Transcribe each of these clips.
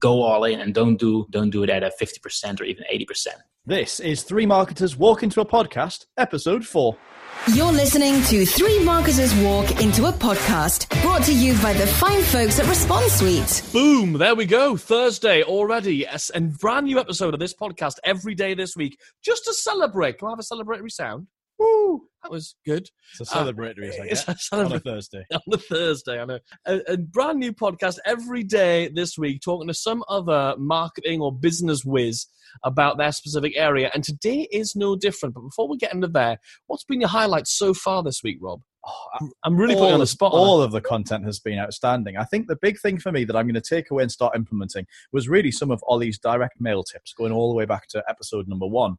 go all in and don't do don't do it at a 50% or even 80%. This is Three Marketers Walk Into a Podcast, episode four. You're listening to Three Marketers Walk into a Podcast, brought to you by the fine folks at Response Suite. Boom, there we go. Thursday already. Yes, and brand new episode of this podcast every day this week, just to celebrate. Can I have a celebratory sound? Woo! That was good. It's a celebratory, uh, it's a celebra- on a Thursday. On a Thursday, I know. A, a, brand new podcast every day this week, talking to some other marketing or business whiz about their specific area. And today is no different. But before we get into there, what's been your highlights so far this week, Rob? Oh, I'm really all, putting on the spot. All of the content has been outstanding. I think the big thing for me that I'm going to take away and start implementing was really some of Ollie's direct mail tips, going all the way back to episode number one.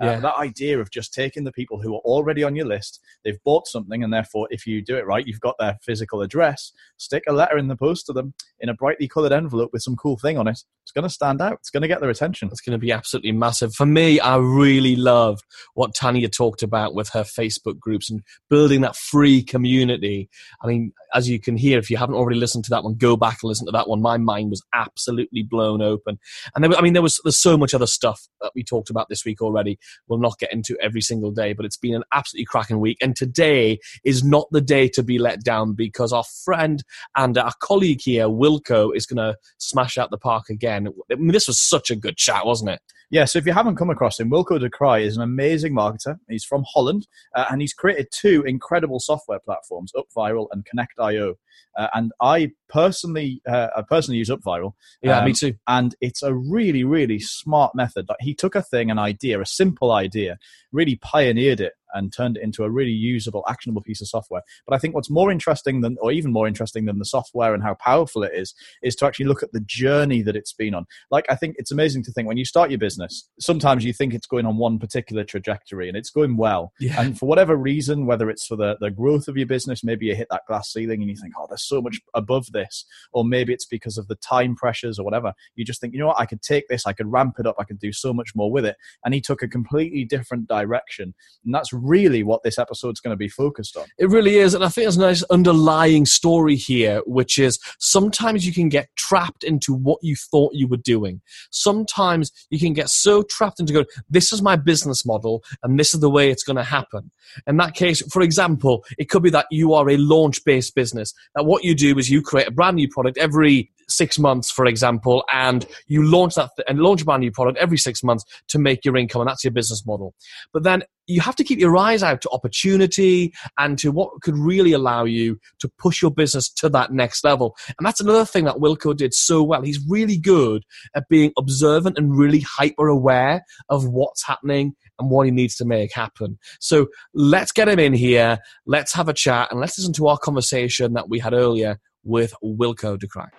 Uh, yeah. Uh, that idea of just taking the people who are already on your list, they've bought something, and therefore, if you do it right, you've got their physical address. Stick a letter in the post to them in a brightly coloured envelope with some cool thing on it. It's going to stand out. It's going to get their attention. It's going to be absolutely massive. For me, I really loved what Tanya talked about with her Facebook groups and building that free community. I mean, as you can hear, if you haven't already listened to that one, go back and listen to that one. My mind was absolutely blown open. And there, I mean, there was there's so much other stuff that we talked about this week already. We'll not get into every single day, but it's been an absolutely cracking week. And today is not the day to be let down because our friend and our colleague here, Wilco, is going to smash out the park again. I mean, this was such a good chat, wasn't it? Yeah, so if you haven't come across him, Wilco de Kreij is an amazing marketer. He's from Holland, uh, and he's created two incredible software platforms, UpViral and Connectio. Uh, and I personally, uh, I personally use UpViral. Yeah, um, me too. And it's a really, really smart method. Like he took a thing, an idea, a simple idea, really pioneered it and turned it into a really usable, actionable piece of software. But I think what's more interesting than, or even more interesting than the software and how powerful it is, is to actually look at the journey that it's been on. Like, I think it's amazing to think when you start your business, sometimes you think it's going on one particular trajectory and it's going well. Yeah. And for whatever reason, whether it's for the, the growth of your business, maybe you hit that glass ceiling and you think, oh, there's so much above this. Or maybe it's because of the time pressures or whatever. You just think, you know what, I could take this, I could ramp it up, I could do so much more with it. And he took a completely different direction. And that's really what this episode's going to be focused on. It really is. And I think there's a nice underlying story here, which is sometimes you can get trapped into what you thought you were doing. Sometimes you can get so trapped into going, this is my business model and this is the way it's going to happen. In that case, for example, it could be that you are a launch based business, that what you do is you create a brand new product every six months, for example, and you launch that th- and launch a brand new product every six months to make your income, and that's your business model. But then you have to keep your eyes out to opportunity and to what could really allow you to push your business to that next level. And that's another thing that Wilco did so well. He's really good at being observant and really hyper aware of what's happening and what he needs to make happen. So let's get him in here. Let's have a chat and let's listen to our conversation that we had earlier with Wilco de Kreij.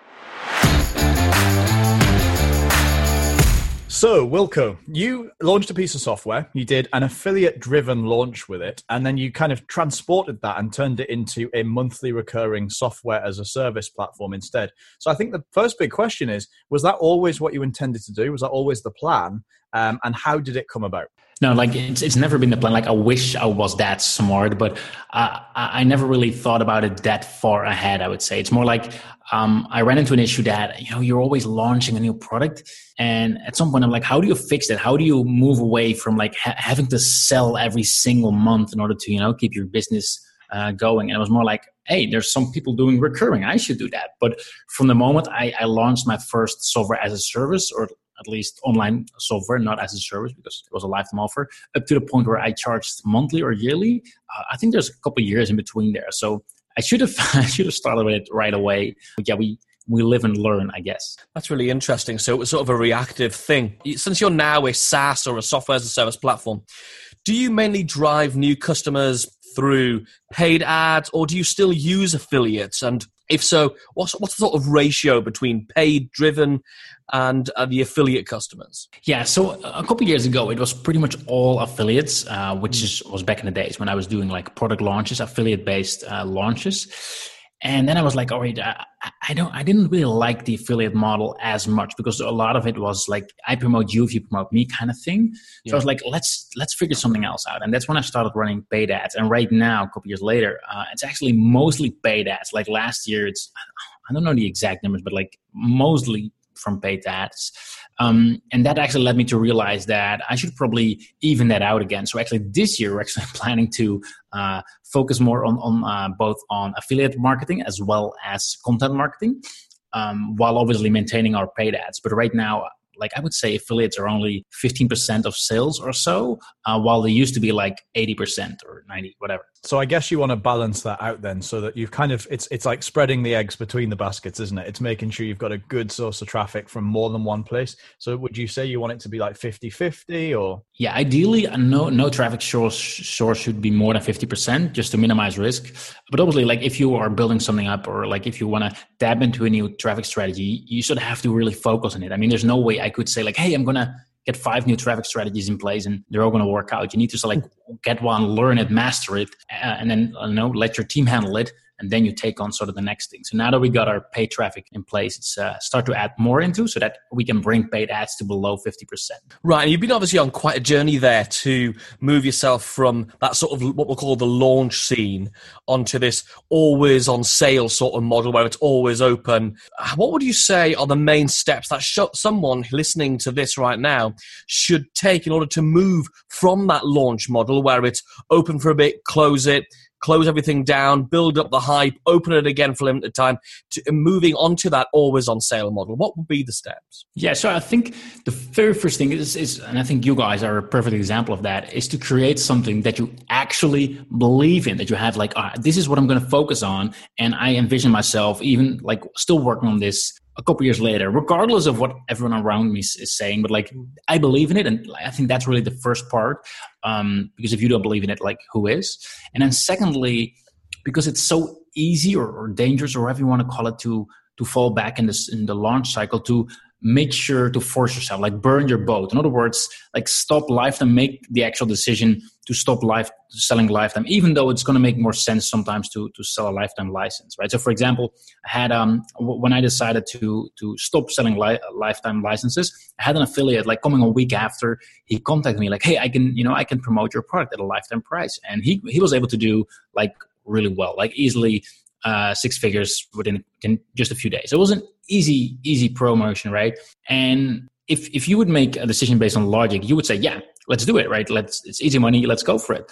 So, Wilco, you launched a piece of software. You did an affiliate driven launch with it, and then you kind of transported that and turned it into a monthly recurring software as a service platform instead. So, I think the first big question is was that always what you intended to do? Was that always the plan? Um, and how did it come about? No, like it's it's never been the plan. Like I wish I was that smart, but I I never really thought about it that far ahead. I would say it's more like um, I ran into an issue that you know you're always launching a new product, and at some point I'm like, how do you fix that? How do you move away from like ha- having to sell every single month in order to you know keep your business uh, going? And it was more like, hey, there's some people doing recurring. I should do that. But from the moment I, I launched my first software as a service, or at least online software, not as a service because it was a lifetime offer, up to the point where I charged monthly or yearly. Uh, I think there's a couple years in between there. So I should have I should have started with it right away. But yeah, we we live and learn, I guess. That's really interesting. So it was sort of a reactive thing. Since you're now a SaaS or a software as a service platform, do you mainly drive new customers through paid ads or do you still use affiliates? And if so, what's, what's the sort of ratio between paid driven and uh, the affiliate customers? Yeah, so a couple years ago, it was pretty much all affiliates, uh, which is, was back in the days when I was doing like product launches, affiliate based uh, launches. And then I was like, all right, I, I, don't, I didn't really like the affiliate model as much because a lot of it was like, I promote you if you promote me kind of thing. So yeah. I was like, let's, let's figure something else out. And that's when I started running paid ads. And right now, a couple years later, uh, it's actually mostly paid ads. Like last year, it's, I don't know the exact numbers, but like mostly from paid ads. Um, and that actually led me to realize that I should probably even that out again. So actually, this year we're actually planning to uh, focus more on, on uh, both on affiliate marketing as well as content marketing, um, while obviously maintaining our paid ads. But right now, like I would say affiliates are only 15% of sales or so, uh, while they used to be like 80% or 90, whatever. So I guess you want to balance that out then so that you've kind of it's it's like spreading the eggs between the baskets, isn't it? It's making sure you've got a good source of traffic from more than one place. So would you say you want it to be like 50-50 or Yeah, ideally uh, no no traffic source source should be more than 50% just to minimize risk. But obviously like if you are building something up or like if you want to tap into a new traffic strategy, you should have to really focus on it. I mean, there's no way I could say like, "Hey, I'm to get five new traffic strategies in place and they're all going to work out. You need to like get one, learn it, master it, uh, and then you know let your team handle it, and then you take on sort of the next thing. So now that we got our paid traffic in place, it's uh, start to add more into so that we can bring paid ads to below 50%. Right. You've been obviously on quite a journey there to move yourself from that sort of what we'll call the launch scene onto this always on sale sort of model where it's always open. What would you say are the main steps that sh- someone listening to this right now should take in order to move from that launch model where it's open for a bit, close it, close everything down, build up the hype, open it again for limited time, to moving on to that always on sale model? What would be the steps? Yeah, so I think the very first thing is, is, and I think you guys are a perfect example of that, is to create something that you actually believe in, that you have like, this is what I'm going to focus on. And I envision myself even like still working on this a couple years later, regardless of what everyone around me is saying. But like, I believe in it, and I think that's really the first part. Um, because if you don't believe in it, like, who is? And then secondly, because it's so easy or, or dangerous, or whatever you want to call it, to to fall back in this in the launch cycle to make sure to force yourself, like burn your boat. In other words, like stop lifetime, make the actual decision to stop life selling lifetime, even though it's going to make more sense sometimes to to sell a lifetime license, right? So, for example, I had um when I decided to to stop selling li- lifetime licenses, I had an affiliate like coming a week after he contacted me, like, hey, I can you know I can promote your product at a lifetime price, and he he was able to do like really well, like easily uh, six figures within, within just a few days. It was an easy, easy promotion, right? And if if you would make a decision based on logic, you would say, yeah, let's do it, right? Let's it's easy money, let's go for it.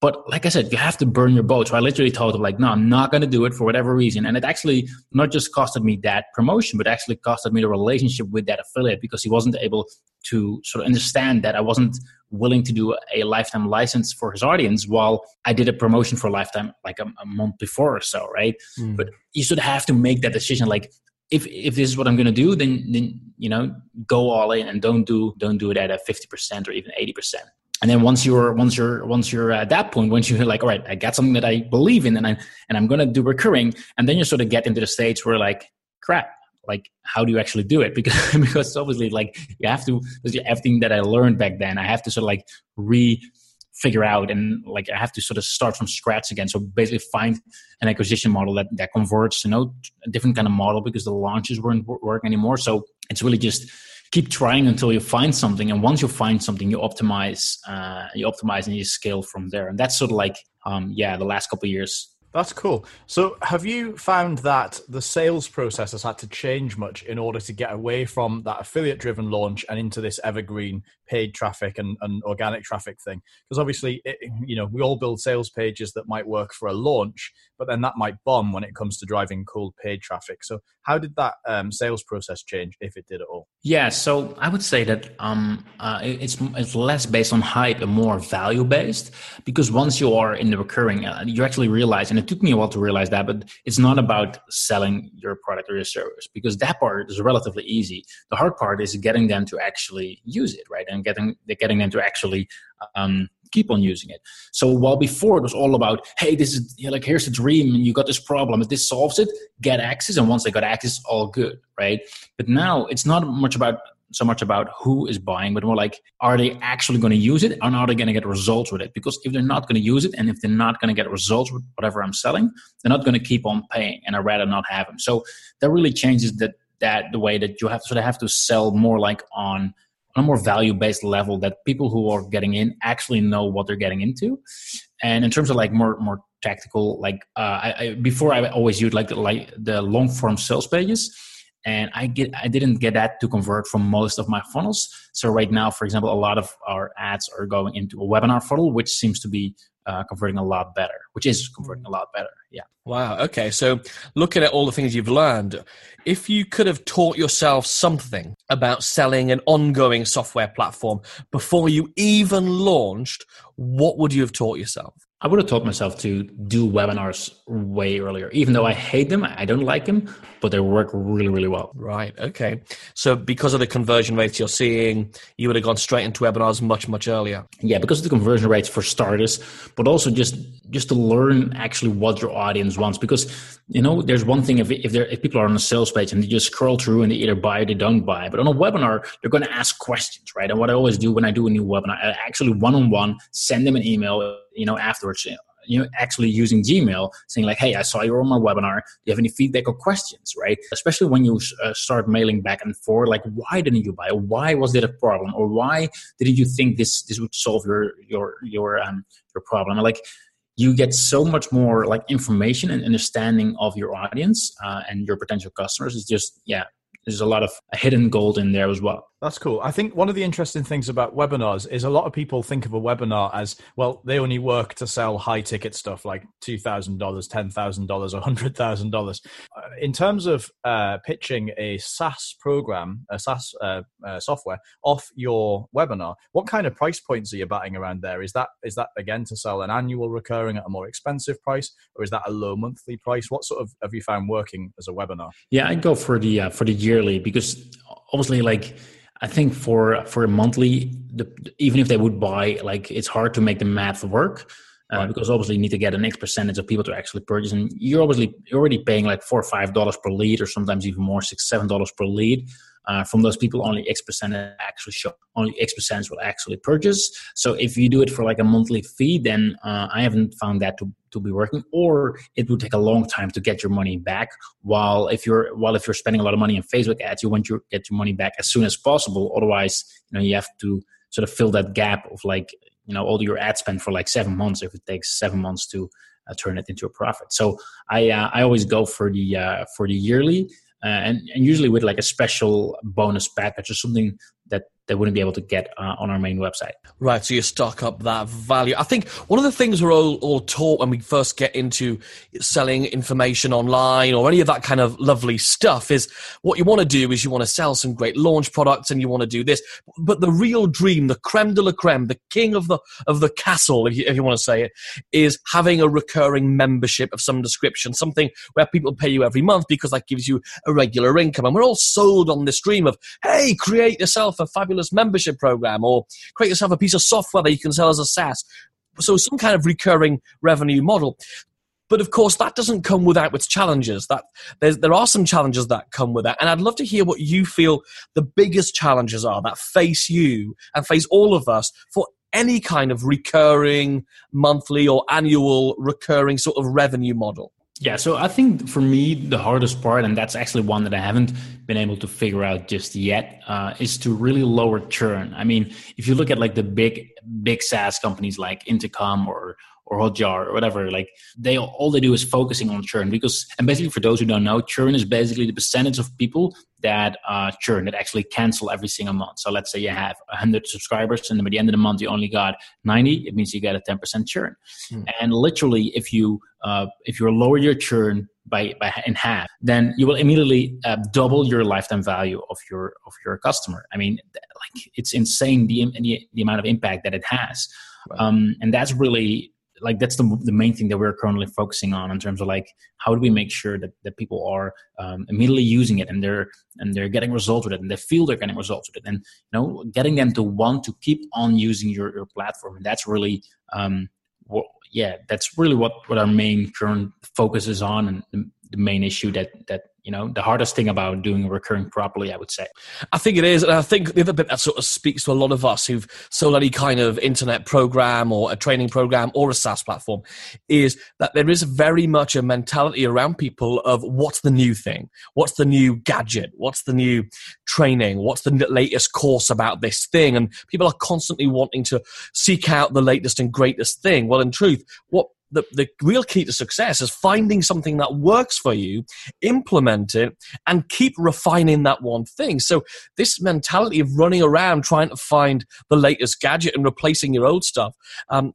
But like I said, you have to burn your boat. So I literally told him, like, no, I'm not going to do it for whatever reason. And it actually not just costed me that promotion, but actually costed me the relationship with that affiliate because he wasn't able to sort of understand that I wasn't willing to do a lifetime license for his audience while I did a promotion for lifetime like a, a month before or so, right? Mm. But you should have to make that decision like, if if this is what I'm going to do, then then you know go all in and don't do don't do it at a fifty percent or even eighty percent and then once you're once you're once you're at that point once you're like all right i got something that i believe in and i and i'm going to do recurring and then you sort of get into the stage where like crap like how do you actually do it? Because because obviously like you have to everything that i learned back then. I have to sort of like re figure out and like i have to sort of start from scratch again. So basically find an acquisition model that that converts you know a different kind of model because the launches weren't working anymore. So it's really just keep trying until you find something. And once you find something you optimize uh, you optimize and you scale from there. And that's sort of like um, yeah the last couple years that's cool. So, have you found that the sales process has had to change much in order to get away from that affiliate driven launch and into this evergreen paid traffic and, and organic traffic thing? Because obviously, it, you know, we all build sales pages that might work for a launch, but then that might bomb when it comes to driving cold paid traffic. So, how did that um, sales process change, if it did at all? Yeah, so I would say that um, uh, it's it's less based on hype and more value based because once you are in the recurring, uh, you actually realize, and it took me a while to realize that, but it's not about selling your product or your service because that part is relatively easy. The hard part is getting them to actually use it, right, and getting getting them to actually um, keep on using it. So while before it was all about, hey, this is you know, like here's the dream, and you got this problem, if this solves it, get access, and once they got access, all good, right? But now it's not much about so much about who is buying, but more like, are they actually going to use it, or are they going to get results with it? Because if they're not going to use it, and if they're not going to get results with whatever I'm selling, they're not going to keep on paying, and I'd rather not have them. So that really changes that that the way that you have to sort of have to sell more like on on a more value based level that people who are getting in actually know what they're getting into. And in terms of like more more tactical, like uh, I, I, before I always used like the, like the long form sales pages, and I get I didn't get that to convert from most of my funnels. So right now, for example, a lot of our ads are going into a webinar funnel, which seems to be uh, converting a lot better, which is converting a lot better. Yeah. Wow. Okay. So looking at all the things you've learned, if you could have taught yourself something about selling an ongoing software platform before you even launched, what would you have taught yourself? I would have taught myself to do webinars way earlier, even though I hate them. I don't like them, but they work really, really well. Right. Okay. So because of the conversion rates you're seeing, you would have gone straight into webinars much, much earlier. Yeah, because of the conversion rates for starters, but also just just to learn actually what your audience wants. Because you know, there's one thing if if, if people are on a sales page and they just scroll through and they either buy or they don't buy. But on a webinar, they're going to ask questions, right? And what I always do when I do a new webinar, I actually one on one send them an email you know, afterwards, you know, actually using Gmail, saying like, "Hey, I saw you on my webinar. Do you have any feedback or questions?" Right? Especially when you uh, start mailing back and forth, like, "Why didn't you buy? Why was there a problem? Or why didn't you think this this would solve your your your um your problem?" Like, you get so much more like information and understanding of your audience uh, and your potential customers. It's just yeah, there's a lot of hidden gold in there as well. That's cool. I think one of the interesting things about webinars is a lot of people think of a webinar as well, they only work to sell high ticket stuff like $2,000, $10,000, or $100,000. Uh, in terms of uh, pitching a SaaS program, a SaaS uh, uh, software off your webinar, what kind of price points are you batting around there? Is that, is that again to sell an annual recurring at a more expensive price or is that a low monthly price? What sort of have you found working as a webinar? Yeah, I go for the, uh, for the yearly because obviously like, I think for for a monthly, the, even if they would buy, like it's hard to make the math work. Uh, because obviously you need to get an X percentage of people to actually purchase, and you're obviously you're already paying like four or five dollars per lead, or sometimes even more, six seven dollars per lead uh, from those people only x percent actually show only x percent will actually purchase. So if you do it for like a monthly fee then uh, i haven't found that to, to be working or it would take a long time to get your money back. While if you're while if you're spending a lot of money on facebook ads you want to get your money back as soon as possible. Otherwise you know you have to sort of fill that gap of like you know all your ad spend for like seven months if it takes seven months to uh, turn it into a profit. So i uh, i always go for the uh, for the yearly Uh, and, and usually with like a special bonus package or something that they wouldn't be able to get uh, on our main website. Right, so you stock up that value. I think one of the things we're all, all taught when we first get into selling information online or any of that kind of lovely stuff is what you want to do is you want to sell some great launch products and you want to do this. But the real dream, the creme de la creme, the king of the of the castle, if you, if you want to say it, is having a recurring membership of some description, something where people pay you every month because that gives you a regular income. And we're all sold on this dream of, hey, create yourself a fabulous membership program or create yourself a piece of software that you can sell as a SaaS. So some kind of recurring revenue model. But of course, that doesn't come without its challenges. That there are some challenges that come with that, and I'd love to hear what you feel the biggest challenges are that face you and face all of us for any kind of recurring monthly or annual recurring sort of revenue model. Yeah, so I think for me the hardest part, and that's actually one that I haven't been able to figure out just yet, uh, is to really lower churn. I mean, if you look at like the big big SaaS companies like Intercom or or Hotjar or whatever, like they all they do is focusing on churn because and basically for those who don't know, churn is basically the percentage of people that uh, churn that actually cancel every single month. So let's say you have 100 subscribers and by the end of the month you only got 90, it means you get a 10% churn. Hmm. And literally, if you uh, if you lower your churn by, by in half, then you will immediately uh, double your lifetime value of your of your customer. I mean, like it's insane the the, the amount of impact that it has, right. um, and that's really like that's the, the main thing that we're currently focusing on in terms of like how do we make sure that, that people are um, immediately using it and they're and they're getting results with it and they feel they're getting results with it. And you know getting them to want to keep on using your, your platform and that's really um, what, yeah that's really what what our main current focus is on and the, the main issue that that you know the hardest thing about doing recurring properly i would say. I think it is and i think the other bit that sort of speaks to a lot of us who've sold any kind of internet program or a training program or a saas platform is that there is very much a mentality around people of what's the new thing? What's the new gadget? What's the new training? What's the latest course about this thing? And people are constantly wanting to seek out the latest and greatest thing. Well in truth what the, the real key to success is finding something that works for you, implement it, and keep refining that one thing. So, this mentality of running around trying to find the latest gadget and replacing your old stuff um,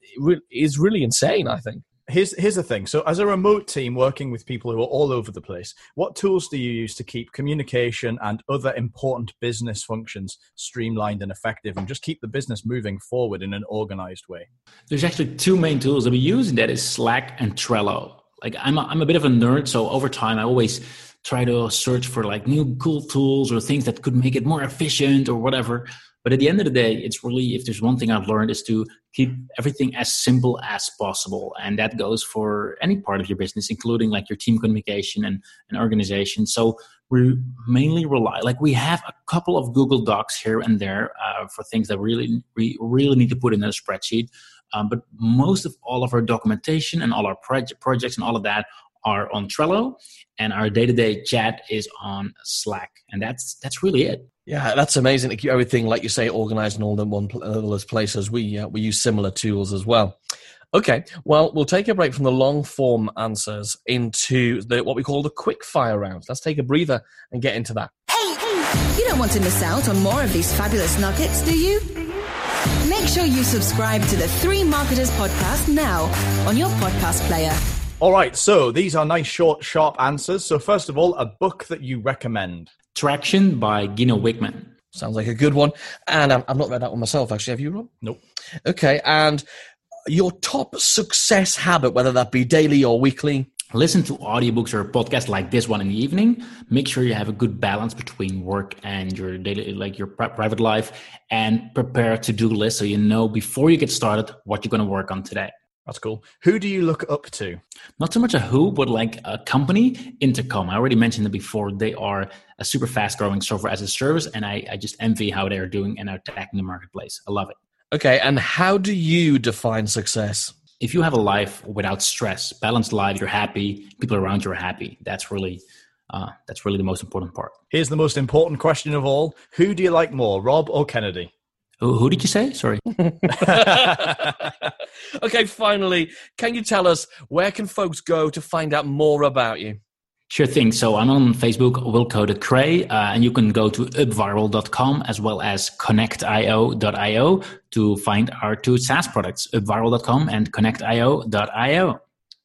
is really insane, I think here's here's the thing. So, as a remote team working with people who are all over the place, what tools do you use to keep communication and other important business functions streamlined and effective, and just keep the business moving forward in an organized way? There's actually two main tools that we use, and that is Slack and Trello. Like I'm a, I'm a bit of a nerd, so over time I always try to search for like new cool tools or things that could make it more efficient or whatever. But at the end of the day, it's really, if there's one thing I've learned, is to keep everything as simple as possible. And that goes for any part of your business, including like your team communication and, and organization. So we mainly rely, like we have a couple of Google Docs here and there uh, for things that really, we really need to put in a spreadsheet. Um, but most of all of our documentation and all our project, projects and all of that are on Trello, and our day-to-day chat is on Slack, and that's that's really it. Yeah, that's amazing to keep everything, like you say, organized in all in one all those places. We uh, we use similar tools as well. Okay, well, we'll take a break from the long form answers into the what we call the quick fire round. Let's take a breather and get into that. Hey, hey. You don't want to miss out on more of these fabulous nuggets, do you? Make sure you subscribe to the Three Marketers podcast now on your podcast player. All right, so these are nice, short, sharp answers. So, first of all, a book that you recommend. Traction by Gino Wickman. Sounds like a good one. And um, I've not read that one myself, actually. Have you, Rob? Nope. Okay. And your top success habit, whether that be daily or weekly? Listen to audiobooks or podcasts like this one in the evening. Make sure you have a good balance between work and your daily, like your private life, and prepare to do list so you know before you get started what you're going to work on today. That's cool. Who do you look up to? Not so much a who, but like a company, Intercom. I already mentioned it before. They are a super fast growing software as a service, and I, I just envy how they're doing and are attacking the marketplace. I love it. Okay, and how do you define success? If you have a life without stress, balanced life, you're happy, people around you are happy. That's really uh, that's really the most important part. Here's the most important question of all: Who do you like more, Rob or Kennedy? Who, who did you say? Sorry. okay, finally, can you tell us where can folks go to find out more about you? Sure thing. So I'm on Facebook, Wilco de Kreij, uh, and you can go to upviral.com as well as connectio.io to find our two SaaS products, upviral.com and connectio.io.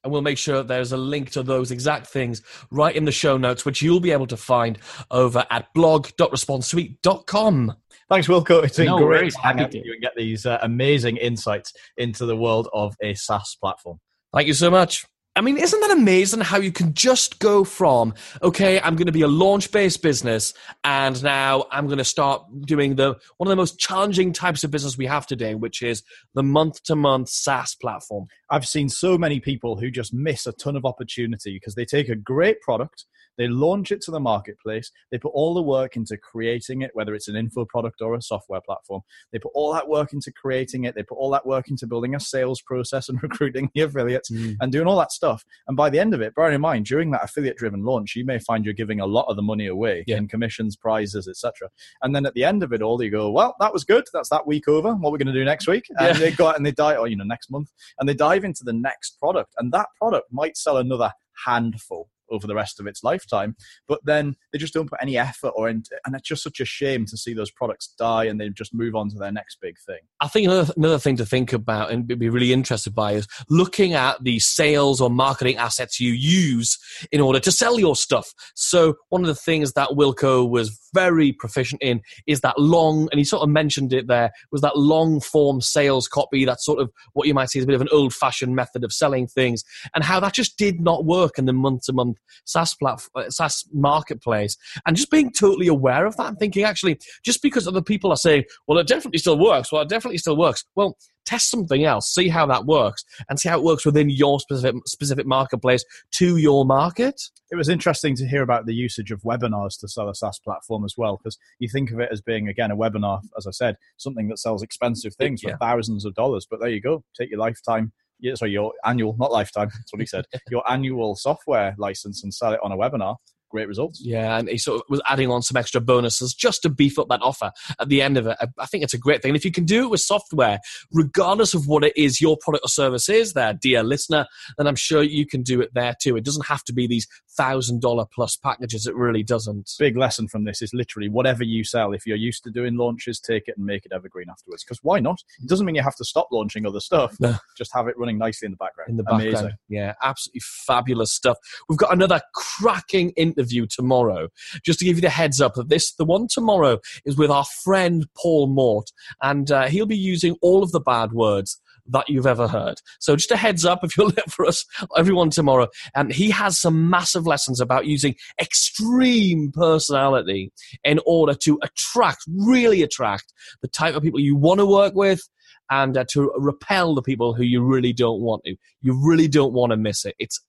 And we'll make sure there's a link to those exact things right in the show notes, which you'll be able to find over at blog.responsesuite.com. Thanks, Wilco. It's been no great worries. to hang out with you and get these uh, amazing insights into the world of a SaaS platform. Thank you so much. I mean, isn't that amazing how you can just go from, okay, I'm going to be a launch based business, and now I'm going to start doing the one of the most challenging types of business we have today, which is the month to month SaaS platform. I've seen so many people who just miss a ton of opportunity because they take a great product, they launch it to the marketplace. They put all the work into creating it, whether it's an info product or a software platform. They put all that work into creating it. They put all that work into building a sales process and recruiting the affiliates mm. and doing all that stuff. And by the end of it, bearing in mind, during that affiliate driven launch, you may find you're giving a lot of the money away yeah. in commissions, prizes, etc. And then at the end of it all, you go, well, that was good. That's that week over. What we're going to do next week? And yeah. they got and they die, or oh, you know, next month, and they dive into the next product, and that product might sell another handful over the rest of its lifetime. But then they just don't put any effort or and it's just such a shame to see those products die and they just move on to their next big thing. I think another, another thing to think about and be really interested by is looking at the sales or marketing assets you use in order to sell your stuff. So one of the things that Wilco was very proficient in is that long, and he sort of mentioned it there, was that long form sales copy. That's sort of what you might see as a bit of an old fashioned method of selling things, and how that just did not work in the month to month SaaS platform, uh, SaaS marketplace. And just being totally aware of that and thinking, actually, just because other people are saying, well, it definitely still works, well, it definitely still works. Well, test something else, see how that works, and see how it works within your specific specific marketplace to your market. It was interesting to hear about the usage of webinars to sell a SaaS platform as well, because you think of it as being again a webinar, as I said, something that sells expensive things yeah. for thousands of dollars. But there you go, take your lifetime yeah, sorry, your annual, not lifetime, that's what he said, your annual software license and sell it on a webinar great results. Yeah, and he sort of was adding on some extra bonuses just to beef up that offer at the end of it. I, think it's a great thing. And if you can do it with software, regardless of what it is your product or service is, there, dear listener, then I'm sure you can do it there too. It doesn't have to be these thousand dollar plus packages. It really doesn't. Big lesson from this is literally whatever you sell. If you're used to doing launches, take it and make it evergreen afterwards. Because why not? It doesn't mean you have to stop launching other stuff. No. Just have it running nicely in the background. in the background. Amazing. Yeah, absolutely fabulous stuff. We've got another cracking interview tomorrow. Just to give you the heads up that this, the one tomorrow, is with our friend Paul Mort, and uh, he'll be using all of the bad words that you've ever heard. So just a heads up if you'll look for us, everyone tomorrow. And he has some massive lessons about using extreme personality in order to attract, really attract the type of people you want to work with and uh, to repel the people who you really don't want to. You really don't want to miss it. It's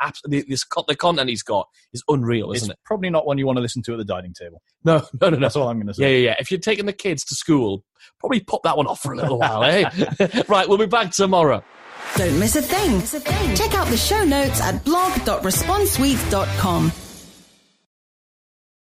absolutely this the content he's got is unreal, isn't it? probably not one you want to listen to at the dining table. No, no, no, no. That's all I'm going to say. yeah, yeah. yeah. If you're taking the kids to school, probably pop that one off for a little while, eh? right, we'll be back tomorrow. Don't miss a thing. Check out the show notes at blog.responsesuite.com.